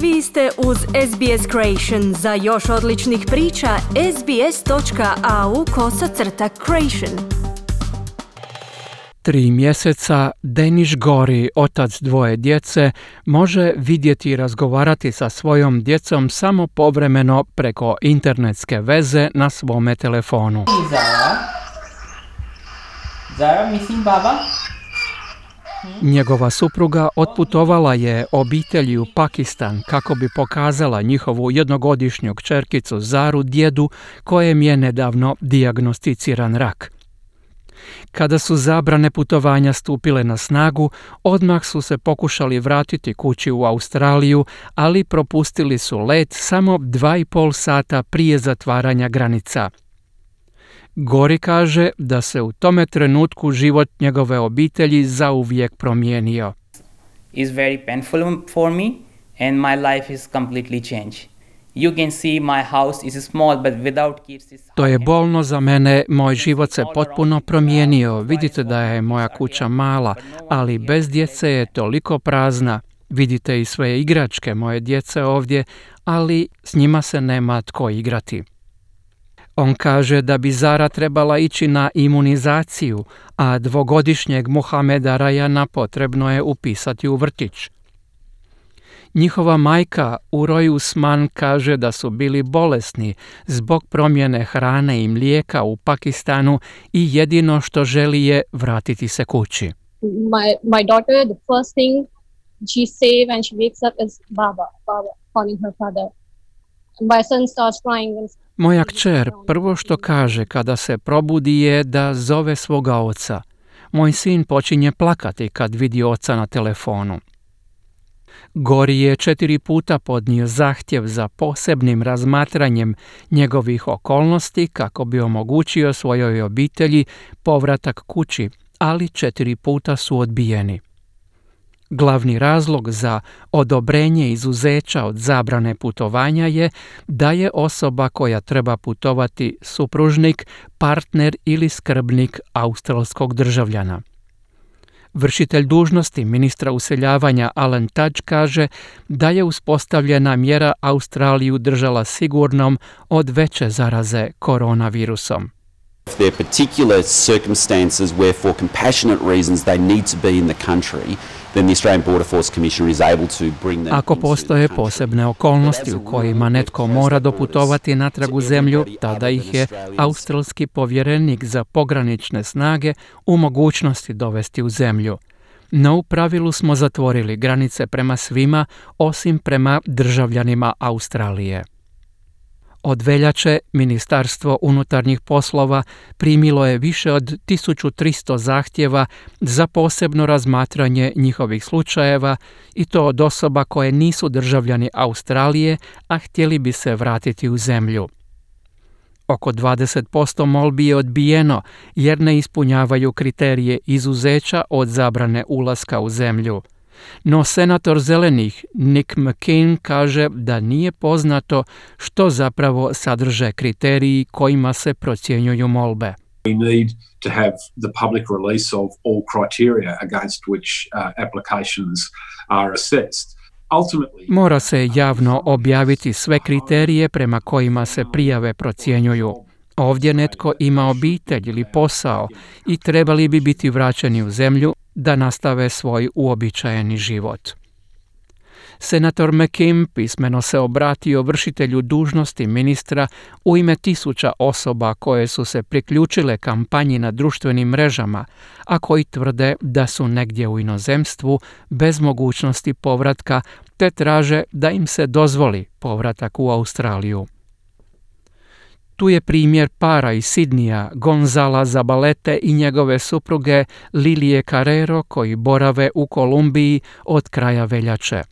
Vi ste uz SBS Creation. Za još odličnih priča, sbs.au kosacrta creation. Tri mjeseca Deniš Gori, otac dvoje djece, može vidjeti i razgovarati sa svojom djecom samo povremeno preko internetske veze na svome telefonu. Zara. Zara missing Baba? Njegova supruga otputovala je obitelji u Pakistan kako bi pokazala njihovu jednogodišnju kćerkicu Zaru djedu kojem je nedavno dijagnosticiran rak. Kada su zabrane putovanja stupile na snagu, odmah su se pokušali vratiti kući u Australiju, ali propustili su let samo dva i pol sata prije zatvaranja granica. Gori kaže da se u tome trenutku život njegove obitelji zauvijek promijenio. Is very painful for me and my life is completely changed. You can see my house is small but without kids is To je bolno za mene, moj život se potpuno promijenio. Vidite da je moja kuća mala, ali bez djece je toliko prazna. Vidite i sve igračke moje djece ovdje, ali s njima se nema tko igrati. On kaže da bi Zara trebala ići na imunizaciju, a dvogodišnjeg Muhameda Rajana potrebno je upisati u vrtić. Njihova majka Uroj Usman kaže da su bili bolesni zbog promjene hrane i mlijeka u Pakistanu i jedino što želi je vratiti se kući. my my daughter the first thing she say when she wakes up is baba baba calling her father Moja kćer prvo što kaže kada se probudi je da zove svoga oca. Moj sin počinje plakati kad vidi oca na telefonu. Gori je četiri puta podnio zahtjev za posebnim razmatranjem njegovih okolnosti kako bi omogućio svojoj obitelji povratak kući, ali četiri puta su odbijeni. Glavni razlog za odobrenje izuzeća od zabrane putovanja je da je osoba koja treba putovati supružnik, partner ili skrbnik australskog državljana. Vršitelj dužnosti ministra useljavanja Alan Tudge kaže da je uspostavljena mjera Australiju držala sigurnom od veće zaraze koronavirusom. If there particular circumstances where for compassionate reasons they need to be in the country, Ako postoje posebne okolnosti u kojima netko mora doputovati natrag u zemlju, tada ih je australski povjerenik za pogranične snage u mogućnosti dovesti u zemlju. No u pravilu smo zatvorili granice prema svima osim prema državljanima Australije. Od veljače Ministarstvo unutarnjih poslova primilo je više od 1300 zahtjeva za posebno razmatranje njihovih slučajeva i to od osoba koje nisu državljani Australije, a htjeli bi se vratiti u zemlju. Oko 20% molbi je odbijeno jer ne ispunjavaju kriterije izuzeća od zabrane ulaska u zemlju. No senator zelenih Nick McCain kaže da nije poznato što zapravo sadrže kriteriji kojima se procjenjuju molbe. we need to have the public release of all criteria against which uh, applications are assessed. Mora se javno objaviti sve kriterije prema kojima se prijave procjenjuju. Ovdje netko ima obitelj ili posao i trebali bi biti vraćeni u zemlju da nastave svoj uobičajeni život. Senator McKim pismeno se obratio vršitelju dužnosti ministra u ime tisuća osoba koje su se priključile kampanji na društvenim mrežama, a koji tvrde da su negdje u inozemstvu bez mogućnosti povratka te traže da im se dozvoli povratak u Australiju. Tu je primjer para iz Sidnija, Gonzala Zabalete i njegove supruge Lilije Carrero koji borave u Kolumbiji od kraja veljače.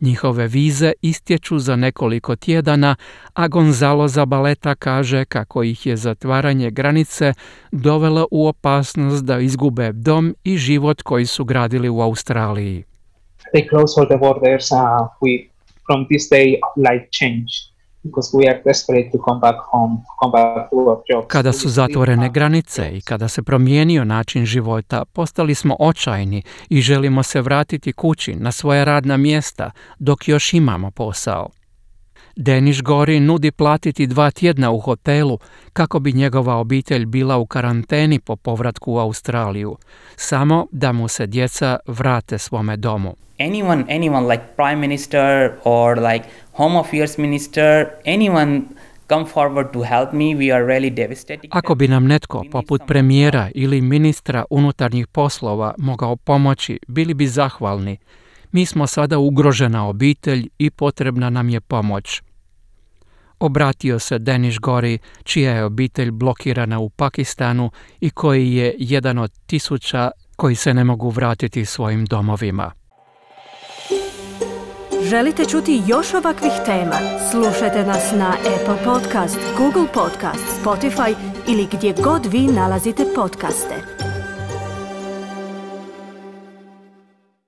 Njihove vize istječu za nekoliko tjedana, a Gonzalo Zabaleta kaže kako ih je zatvaranje granice dovelo u opasnost da izgube dom i život koji su gradili u Australiji. they close all the borders, uh, we from this day life changed. Kada su zatvorene granice i kada se promijenio način života, postali smo očajni i želimo se vratiti kući na svoja radna mjesta dok još imamo posao. Deniš Gori nudi platiti dva tjedna u hotelu kako bi njegova obitelj bila u karanteni po povratku u Australiju, samo da mu se djeca vrate svome domu. Anyone, anyone like prime minister or like home affairs minister, anyone come forward to help me. We are really devastated. Ako bi nam netko poput premijera ili ministra unutarnjih poslova mogao pomoći, bili bi zahvalni. Mi smo sada ugrožena obitelj i potrebna nam je pomoć. Obratio se Deniš Gori, čija je obitelj blokirana u Pakistanu i koji je jedan od tisuća koji se ne mogu vratiti svojim domovima. Želite čuti još ovakvih tema? Slušajte nas na Apple Podcast, Google Podcast, Spotify ili gdje god vi nalazite podcaste.